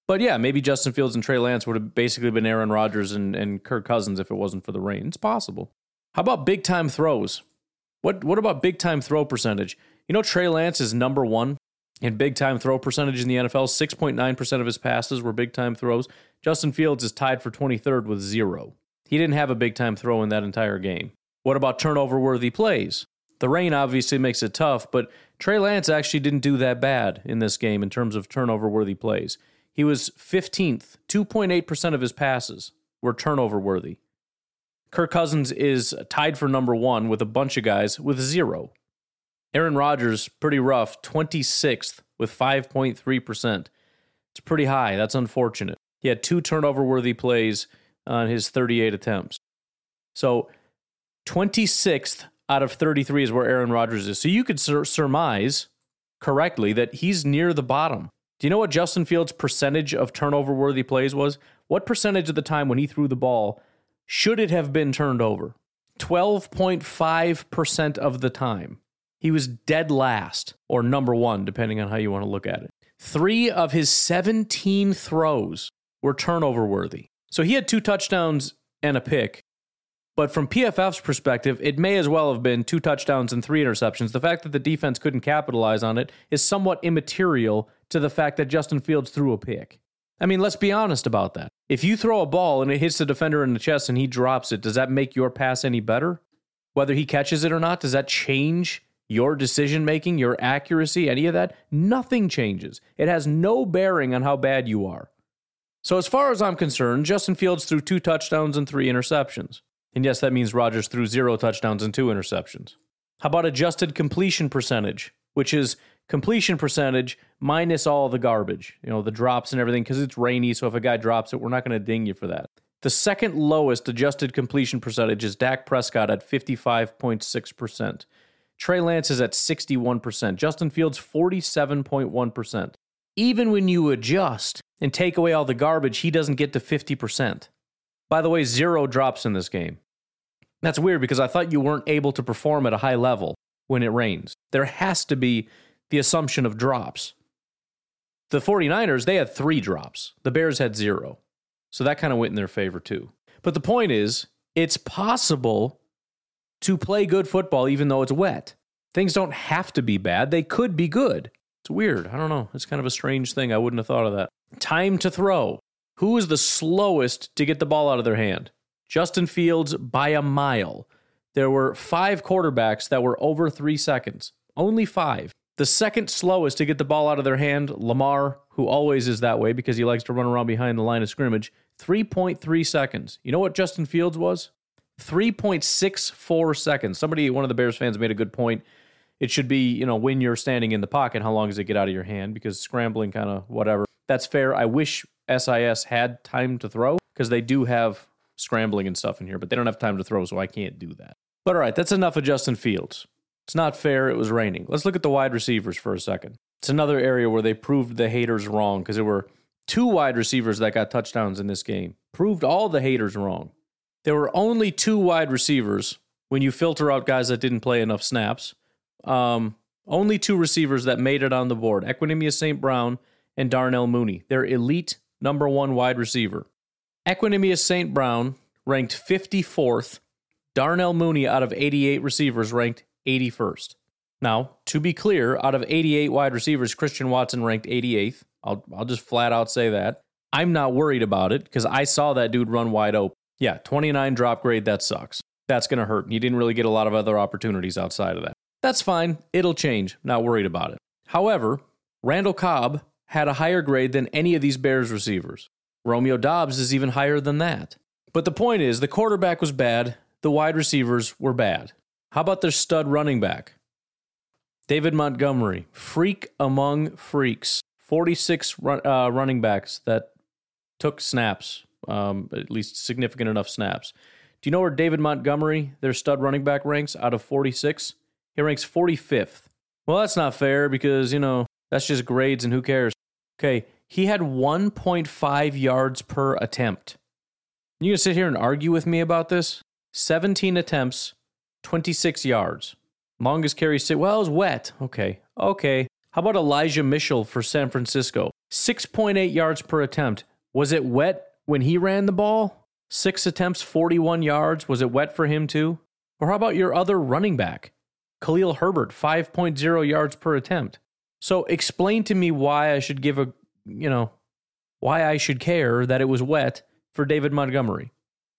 But yeah, maybe Justin Fields and Trey Lance would have basically been Aaron Rodgers and, and Kirk Cousins if it wasn't for the rain. It's possible. How about big time throws? What what about big time throw percentage? You know Trey Lance is number one in big time throw percentage in the NFL. 6.9% of his passes were big time throws. Justin Fields is tied for 23rd with zero. He didn't have a big time throw in that entire game. What about turnover worthy plays? The rain obviously makes it tough, but Trey Lance actually didn't do that bad in this game in terms of turnover worthy plays. He was 15th, 2.8% of his passes were turnover worthy. Kirk Cousins is tied for number one with a bunch of guys with zero. Aaron Rodgers, pretty rough, 26th with 5.3%. It's pretty high. That's unfortunate. He had two turnover worthy plays on his 38 attempts. So 26th out of 33 is where Aaron Rodgers is. So you could sur- surmise correctly that he's near the bottom. Do you know what Justin Fields' percentage of turnover worthy plays was? What percentage of the time when he threw the ball should it have been turned over? 12.5% of the time. He was dead last, or number one, depending on how you want to look at it. Three of his 17 throws were turnover worthy. So he had two touchdowns and a pick. But from PFF's perspective, it may as well have been two touchdowns and three interceptions. The fact that the defense couldn't capitalize on it is somewhat immaterial to the fact that Justin Fields threw a pick. I mean, let's be honest about that. If you throw a ball and it hits the defender in the chest and he drops it, does that make your pass any better? Whether he catches it or not, does that change your decision making, your accuracy, any of that? Nothing changes. It has no bearing on how bad you are. So, as far as I'm concerned, Justin Fields threw two touchdowns and three interceptions. And yes, that means Rodgers threw zero touchdowns and two interceptions. How about adjusted completion percentage, which is completion percentage minus all the garbage, you know, the drops and everything, because it's rainy. So if a guy drops it, we're not going to ding you for that. The second lowest adjusted completion percentage is Dak Prescott at 55.6%. Trey Lance is at 61%. Justin Fields, 47.1%. Even when you adjust and take away all the garbage, he doesn't get to 50%. By the way, zero drops in this game. That's weird because I thought you weren't able to perform at a high level when it rains. There has to be the assumption of drops. The 49ers, they had three drops. The Bears had zero. So that kind of went in their favor too. But the point is, it's possible to play good football even though it's wet. Things don't have to be bad, they could be good. It's weird. I don't know. It's kind of a strange thing. I wouldn't have thought of that. Time to throw. Who is the slowest to get the ball out of their hand? Justin Fields by a mile. There were five quarterbacks that were over three seconds. Only five. The second slowest to get the ball out of their hand, Lamar, who always is that way because he likes to run around behind the line of scrimmage, 3.3 seconds. You know what Justin Fields was? 3.64 seconds. Somebody, one of the Bears fans, made a good point. It should be, you know, when you're standing in the pocket, how long does it get out of your hand? Because scrambling, kind of whatever. That's fair. I wish SIS had time to throw because they do have scrambling and stuff in here, but they don't have time to throw, so I can't do that. But all right, that's enough of Justin Fields. It's not fair. It was raining. Let's look at the wide receivers for a second. It's another area where they proved the haters wrong because there were two wide receivers that got touchdowns in this game. Proved all the haters wrong. There were only two wide receivers when you filter out guys that didn't play enough snaps. Um, only two receivers that made it on the board Equanimeous St. Brown and Darnell Mooney. They're elite number one wide receiver. Equanimeous St. Brown ranked 54th. Darnell Mooney, out of 88 receivers, ranked 81st. Now, to be clear, out of 88 wide receivers, Christian Watson ranked 88th. I'll, I'll just flat out say that. I'm not worried about it because I saw that dude run wide open. Yeah, 29 drop grade, that sucks. That's going to hurt. He didn't really get a lot of other opportunities outside of that. That's fine. It'll change. Not worried about it. However, Randall Cobb had a higher grade than any of these Bears receivers. Romeo Doubs is even higher than that. But the point is, the quarterback was bad, the wide receivers were bad. How about their stud running back? David Montgomery, freak among freaks. 46 run, uh, running backs that took snaps, um, at least significant enough snaps. Do you know where David Montgomery, their stud running back, ranks out of 46? He ranks 45th. Well, that's not fair because, you know, that's just grades and who cares? Okay, he had 1.5 yards per attempt. You gonna sit here and argue with me about this? 17 attempts, 26 yards. Longest carry, sit. Well, it was wet. Okay, okay. How about Elijah Mitchell for San Francisco? 6.8 yards per attempt. Was it wet when he ran the ball? Six attempts, 41 yards. Was it wet for him too? Or how about your other running back? Khalil Herbert, 5.0 yards per attempt. So explain to me why I should give a, you know, why I should care that it was wet for David Montgomery.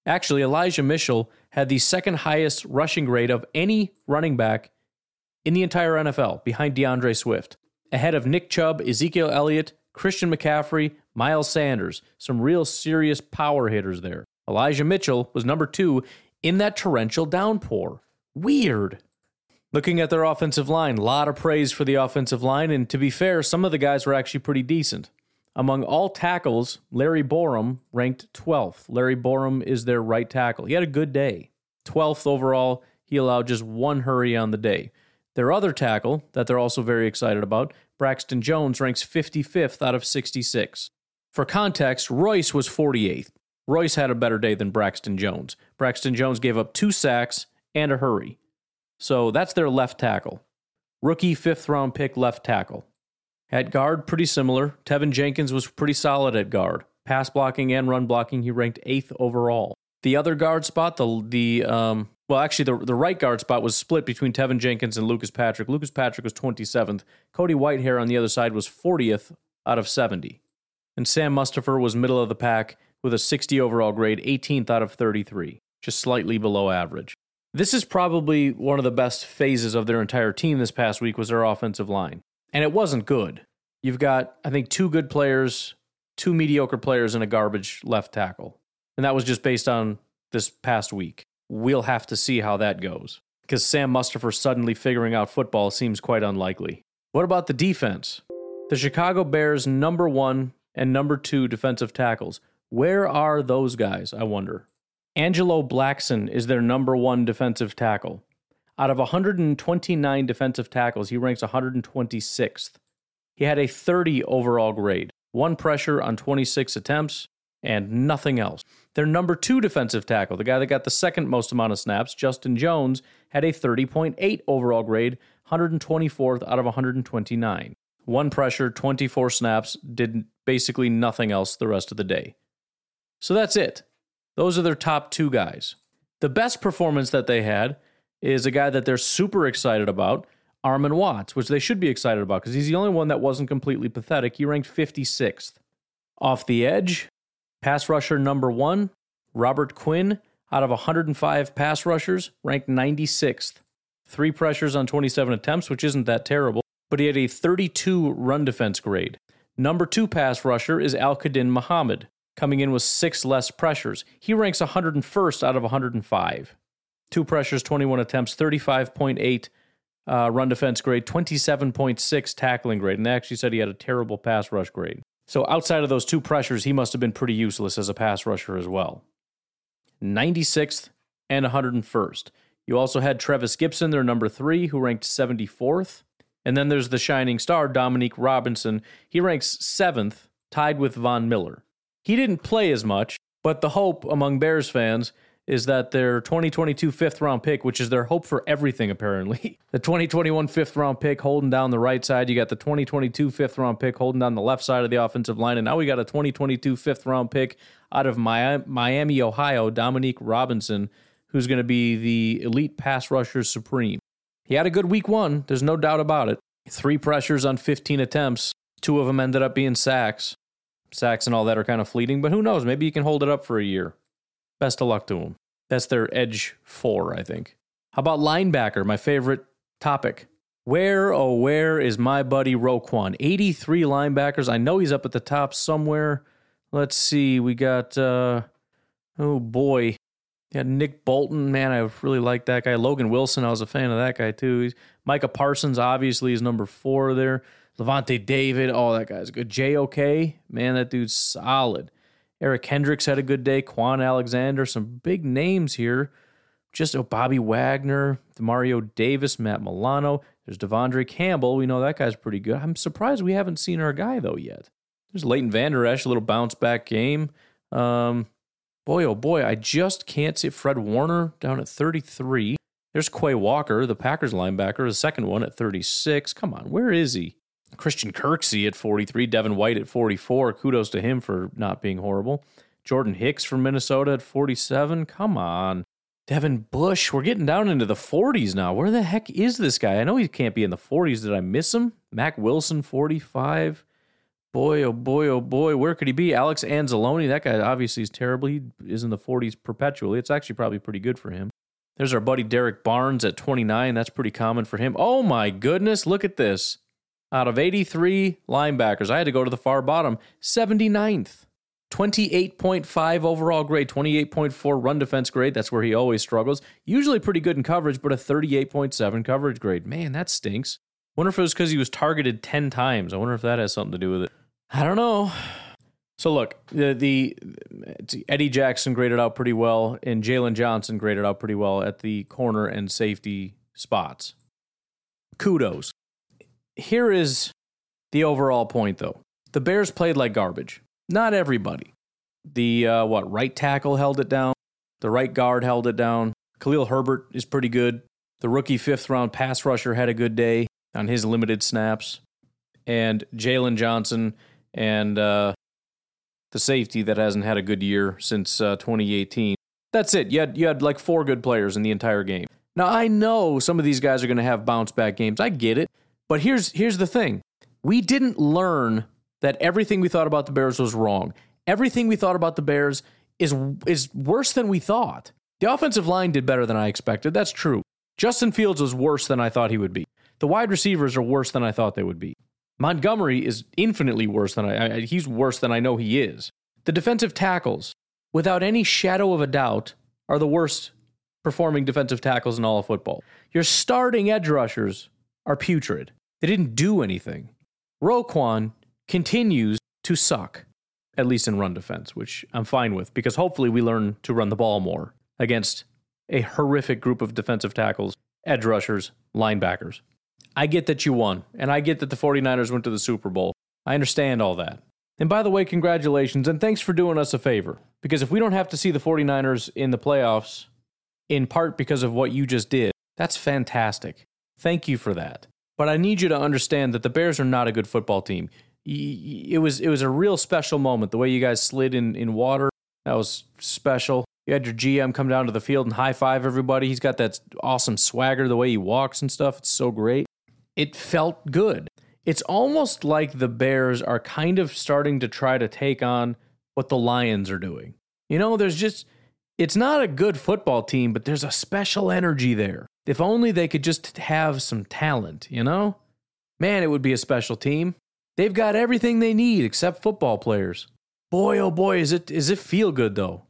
Actually, Elijah Mitchell had the second highest rushing grade of any running back in the entire NFL behind DeAndre Swift, ahead of Nick Chubb, Ezekiel Elliott, Christian McCaffrey, Miles Sanders, some real serious power hitters there. Elijah Mitchell was number two in that torrential downpour. Weird. Looking at their offensive line, a lot of praise for the offensive line, and to be fair, some of the guys were actually pretty decent. Among all tackles, Larry Borom ranked 12th. Larry Borom is their right tackle. He had a good day. 12th overall, he allowed just one hurry on the day. Their other tackle, that they're also very excited about, Braxton Jones, ranks 55th out of 66. For context, Royce was 48th. Royce had a better day than Braxton Jones. Braxton Jones gave up two sacks and a hurry. So that's their left tackle. Rookie fifth round pick left tackle. At guard, pretty similar. Teven Jenkins was pretty solid at guard. Pass blocking and run blocking, he ranked eighth overall. The other guard spot, the the um, well, actually, the the right guard spot was split between Teven Jenkins and Lucas Patrick. Lucas Patrick was 27th. Cody Whitehair on the other side was 40th out of 70. And Sam Mustipher was middle of the pack with a 60 overall grade, 18th out of 33, just slightly below average. This is probably one of the best phases of their entire team this past week was their offensive line. And it wasn't good. You've got, I think, two good players, two mediocre players, and a garbage left tackle. And that was just based on this past week. We'll have to see how that goes. Because Sam Mustipher suddenly figuring out football seems quite unlikely. What about the defense? The Chicago Bears' number one and number two defensive tackles. Where are those guys, I wonder? Angelo Blackson is their number one defensive tackle. Out of 129 defensive tackles, he ranks 126th. He had a 30 overall grade, one pressure on 26 attempts, and nothing else. Their number two defensive tackle, the guy that got the second most amount of snaps, Justin Jones, had a 30.8 overall grade, 124th out of 129. One pressure, 24 snaps, did basically nothing else the rest of the day. So that's it. Those are their top two guys. The best performance that they had is a guy that they're super excited about, Armon Watts, which they should be excited about because he's the only one that wasn't completely pathetic. He ranked 56th. Off the edge, pass rusher number one, Robert Quinn, out of 105 pass rushers, ranked 96th. Three pressures on 27 attempts, which isn't that terrible, but he had a 32 run defense grade. Number two pass rusher is Al-Quadin Muhammad, coming in with six less pressures. He ranks 101st out of 105. Two pressures, 21 attempts, 35.8 uh, run defense grade, 27.6 tackling grade. And they actually said he had a terrible pass rush grade. So outside of those two pressures, he must have been pretty useless as a pass rusher as well. 96th and 101st. You also had Trevis Gipson, their number three, who ranked 74th. And then there's the shining star, Dominique Robinson. He ranks seventh, tied with Von Miller. He didn't play as much, but the hope among Bears fans is that their 2022 fifth round pick, which is their hope for everything *laughs* apparently, the 2021 fifth round pick holding down the right side. You got the 2022 fifth round pick holding down the left side of the offensive line. And now we got a 2022 fifth round pick out of Miami, Ohio, Dominique Robinson, who's going to be the elite pass rusher supreme. He had a good week one, there's no doubt about it. Three pressures on 15 attempts. Two of them ended up being sacks. Sacks and all that are kind of fleeting, but who knows? Maybe he can hold it up for a year. Best of luck to him. That's their edge four, I think. How about linebacker, my favorite topic? Where, oh, where is my buddy Roquan? 83 linebackers. I know he's up at the top somewhere. Let's see. We got, uh, oh boy. Yeah, Nick Bolton. Man, I really like that guy. Logan Wilson, I was a fan of that guy too. He's, Micah Parsons, obviously, is number four there. Lavonte David. Oh, that guy's good. JOK. Man, that dude's solid. Eric Kendricks had a good day. Kwon Alexander, some big names here. Just oh, Bobby Wagner, Mario Davis, Matt Milano. There's De'Vondre Campbell. We know that guy's pretty good. I'm surprised we haven't seen our guy though yet. There's Leighton Vander Esch, a little bounce back game. Um, boy, oh boy, I just can't see Fred Warner down at 33. There's Quay Walker, the Packers linebacker, the second one at 36. Come on, where is he? Christian Kirksey at 43, Devin White at 44. Kudos to him for not being horrible. Jordan Hicks from Minnesota at 47. Come on. Devin Bush, we're getting down into the 40s now. Where the heck is this guy? I know he can't be in the 40s. Did I miss him? Mack Wilson, 45. Boy, oh boy, oh boy, where could he be? Alex Anzalone, that guy obviously is terrible. He is in the 40s perpetually. It's actually probably pretty good for him. There's our buddy Derek Barnes at 29. That's pretty common for him. Oh my goodness, look at this out of 83 linebackers, I had to go to the far bottom, 79th. 28.5 overall grade, 28.4 run defense grade. That's where he always struggles. Usually pretty good in coverage, but a 38.7 coverage grade. Man, that stinks. Wonder if it was because he was targeted 10 times. I wonder if that has something to do with it. I don't know. So look, the, the Eddie Jackson graded out pretty well, and Jaylon Johnson graded out pretty well at the corner and safety spots. Kudos here is the overall point, though. The Bears played like garbage. Not everybody. The uh, what right tackle held it down. The right guard held it down. Khalil Herbert is pretty good. The rookie fifth round pass rusher had a good day on his limited snaps, and Jaylon Johnson and uh, the safety that hasn't had a good year since uh, 2018. That's it. You had you had like four good players in the entire game. Now I know some of these guys are going to have bounce back games. I get it. But here's here's the thing. We didn't learn that everything we thought about the Bears was wrong. Everything we thought about the Bears is is worse than we thought. The offensive line did better than I expected. That's true. Justin Fields was worse than I thought he would be. The wide receivers are worse than I thought they would be. Montgomery is infinitely worse than I, I he's worse than I know he is. The defensive tackles, without any shadow of a doubt, are the worst performing defensive tackles in all of football. Your starting edge rushers are putrid. They didn't do anything. Roquan continues to suck, at least in run defense, which I'm fine with because hopefully we learn to run the ball more against a horrific group of defensive tackles, edge rushers, linebackers. I get that you won, and I get that the 49ers went to the Super Bowl. I understand all that. And by the way, congratulations and thanks for doing us a favor. Because if we don't have to see the 49ers in the playoffs, in part because of what you just did, that's fantastic. Thank you for that. But I need you to understand that the Bears are not a good football team. It was it was a real special moment. The way you guys slid in, in water, that was special. You had your GM come down to the field and high five everybody. He's got that awesome swagger, the way he walks and stuff. It's so great. It felt good. It's almost like the Bears are kind of starting to try to take on what the Lions are doing. You know, there's just, it's not a good football team, but there's a special energy there. If only they could just have some talent, you know? Man, it would be a special team. They've got everything they need except football players. Boy, oh boy, is it is it feel good though.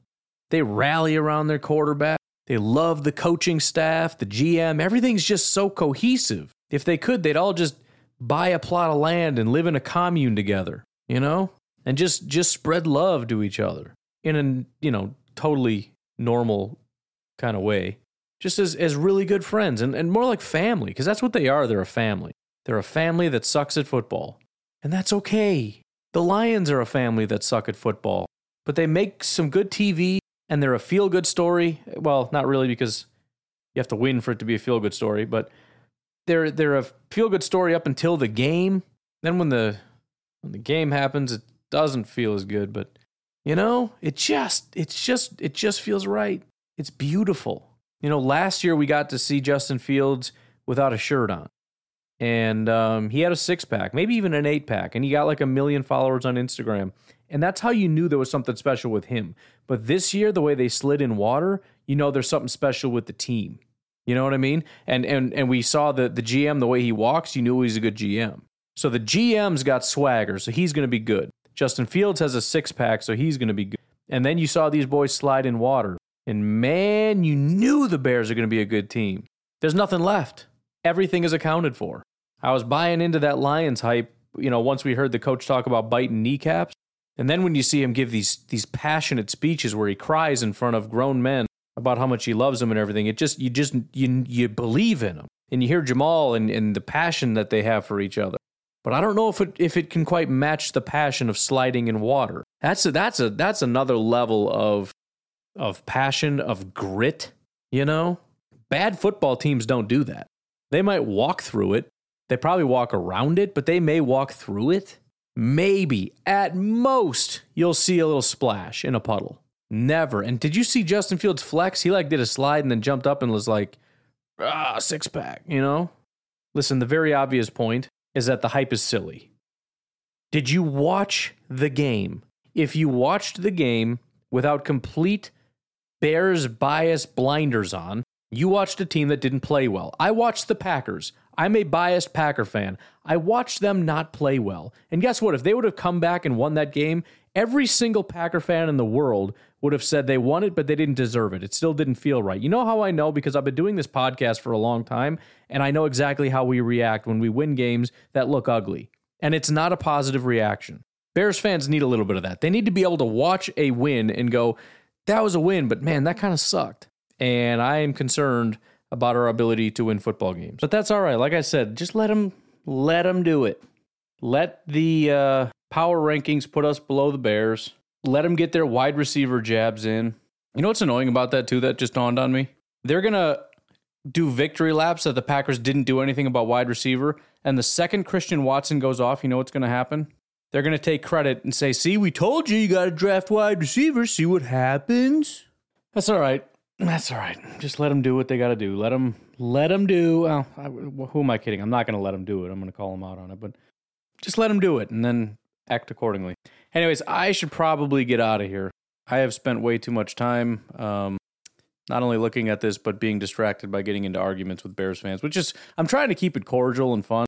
They rally around their quarterback. They love the coaching staff, the GM. Everything's just so cohesive. If they could, they'd all just buy a plot of land and live in a commune together, you know? And just just spread love to each other in a, you know, totally normal kind of way. Just as as really good friends and, and more like family, because that's what they are. They're a family. They're a family that sucks at football. And that's okay. The Lions are a family that suck at football, but they make some good TV and they're a feel good story. Well, not really because you have to win for it to be a feel good story, but they're they're a feel good story up until the game. Then when the when the game happens, it doesn't feel as good, but you know, it just it's just it just feels right. It's beautiful. You know, last year we got to see Justin Fields without a shirt on and um, he had a six pack, maybe even an eight pack, and he got like a million followers on Instagram. And that's how you knew there was something special with him. But this year, the way they slid in water, you know there's something special with the team. You know what I mean? And and and we saw the the GM the way he walks, you knew he's a good GM. So the GM's got swagger, so he's going to be good. Justin Fields has a six pack, so he's going to be good. And then you saw these boys slide in water, and man, you knew the Bears are going to be a good team. There's nothing left everything is accounted for. I was buying into that Lions hype, you know, once we heard the coach talk about biting kneecaps. And then when you see him give these these passionate speeches where he cries in front of grown men about how much he loves them and everything, it just you just you you believe in him. And you hear Jamal and, and the passion that they have for each other. But I don't know if it if it can quite match the passion of sliding in water. That's a, that's a that's another level of of passion, of grit, you know? Bad football teams don't do that. They might walk through it. They probably walk around it, but they may walk through it. Maybe, at most, you'll see a little splash in a puddle. Never. And did you see Justin Fields flex? He like did a slide and then jumped up and was like, ah, six pack, you know? Listen, the very obvious point is that the hype is silly. Did you watch the game? If you watched the game without complete Bears bias blinders on, you watched a team that didn't play well. I watched the Packers. I'm a biased Packer fan. I watched them not play well. And guess what? If they would have come back and won that game, every single Packer fan in the world would have said they won it, but they didn't deserve it. It still didn't feel right. You know how I know? Because I've been doing this podcast for a long time, and I know exactly how we react when we win games that look ugly. And it's not a positive reaction. Bears fans need a little bit of that. They need to be able to watch a win and go, that was a win, but man, that kind of sucked and I am concerned about our ability to win football games. But that's all right. Like I said, just let them let them do it. Let the uh, power rankings put us below the Bears. Let them get their wide receiver jabs in. You know what's annoying about that too? That just dawned on me. They're gonna do victory laps that the Packers didn't do anything about wide receiver. And the second Christian Watson goes off, you know what's gonna happen? They're gonna take credit and say, "See, we told you you got to draft wide receivers. See what happens." That's all right. That's all right. Just let them do what they got to do. Let them let them do. Well, I, who am I kidding? I'm not going to let them do it. I'm going to call them out on it, but just let them do it and then act accordingly. Anyways, I should probably get out of here. I have spent way too much time um, not only looking at this, but being distracted by getting into arguments with Bears fans, which is, I'm trying to keep it cordial and fun.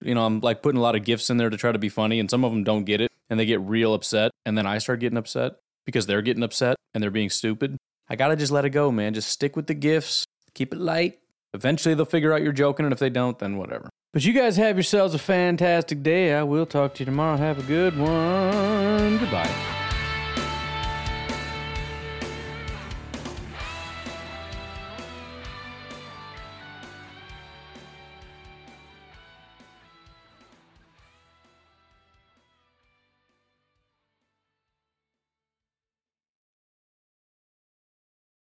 You know, I'm like putting a lot of gifts in there to try to be funny, and some of them don't get it and they get real upset. And then I start getting upset because they're getting upset and they're being stupid. I gotta just let it go, man. Just stick with the gifts, keep it light. Eventually they'll figure out you're joking, and if they don't, then whatever. But you guys have yourselves a fantastic day. I will talk to you tomorrow. Have a good one. Goodbye.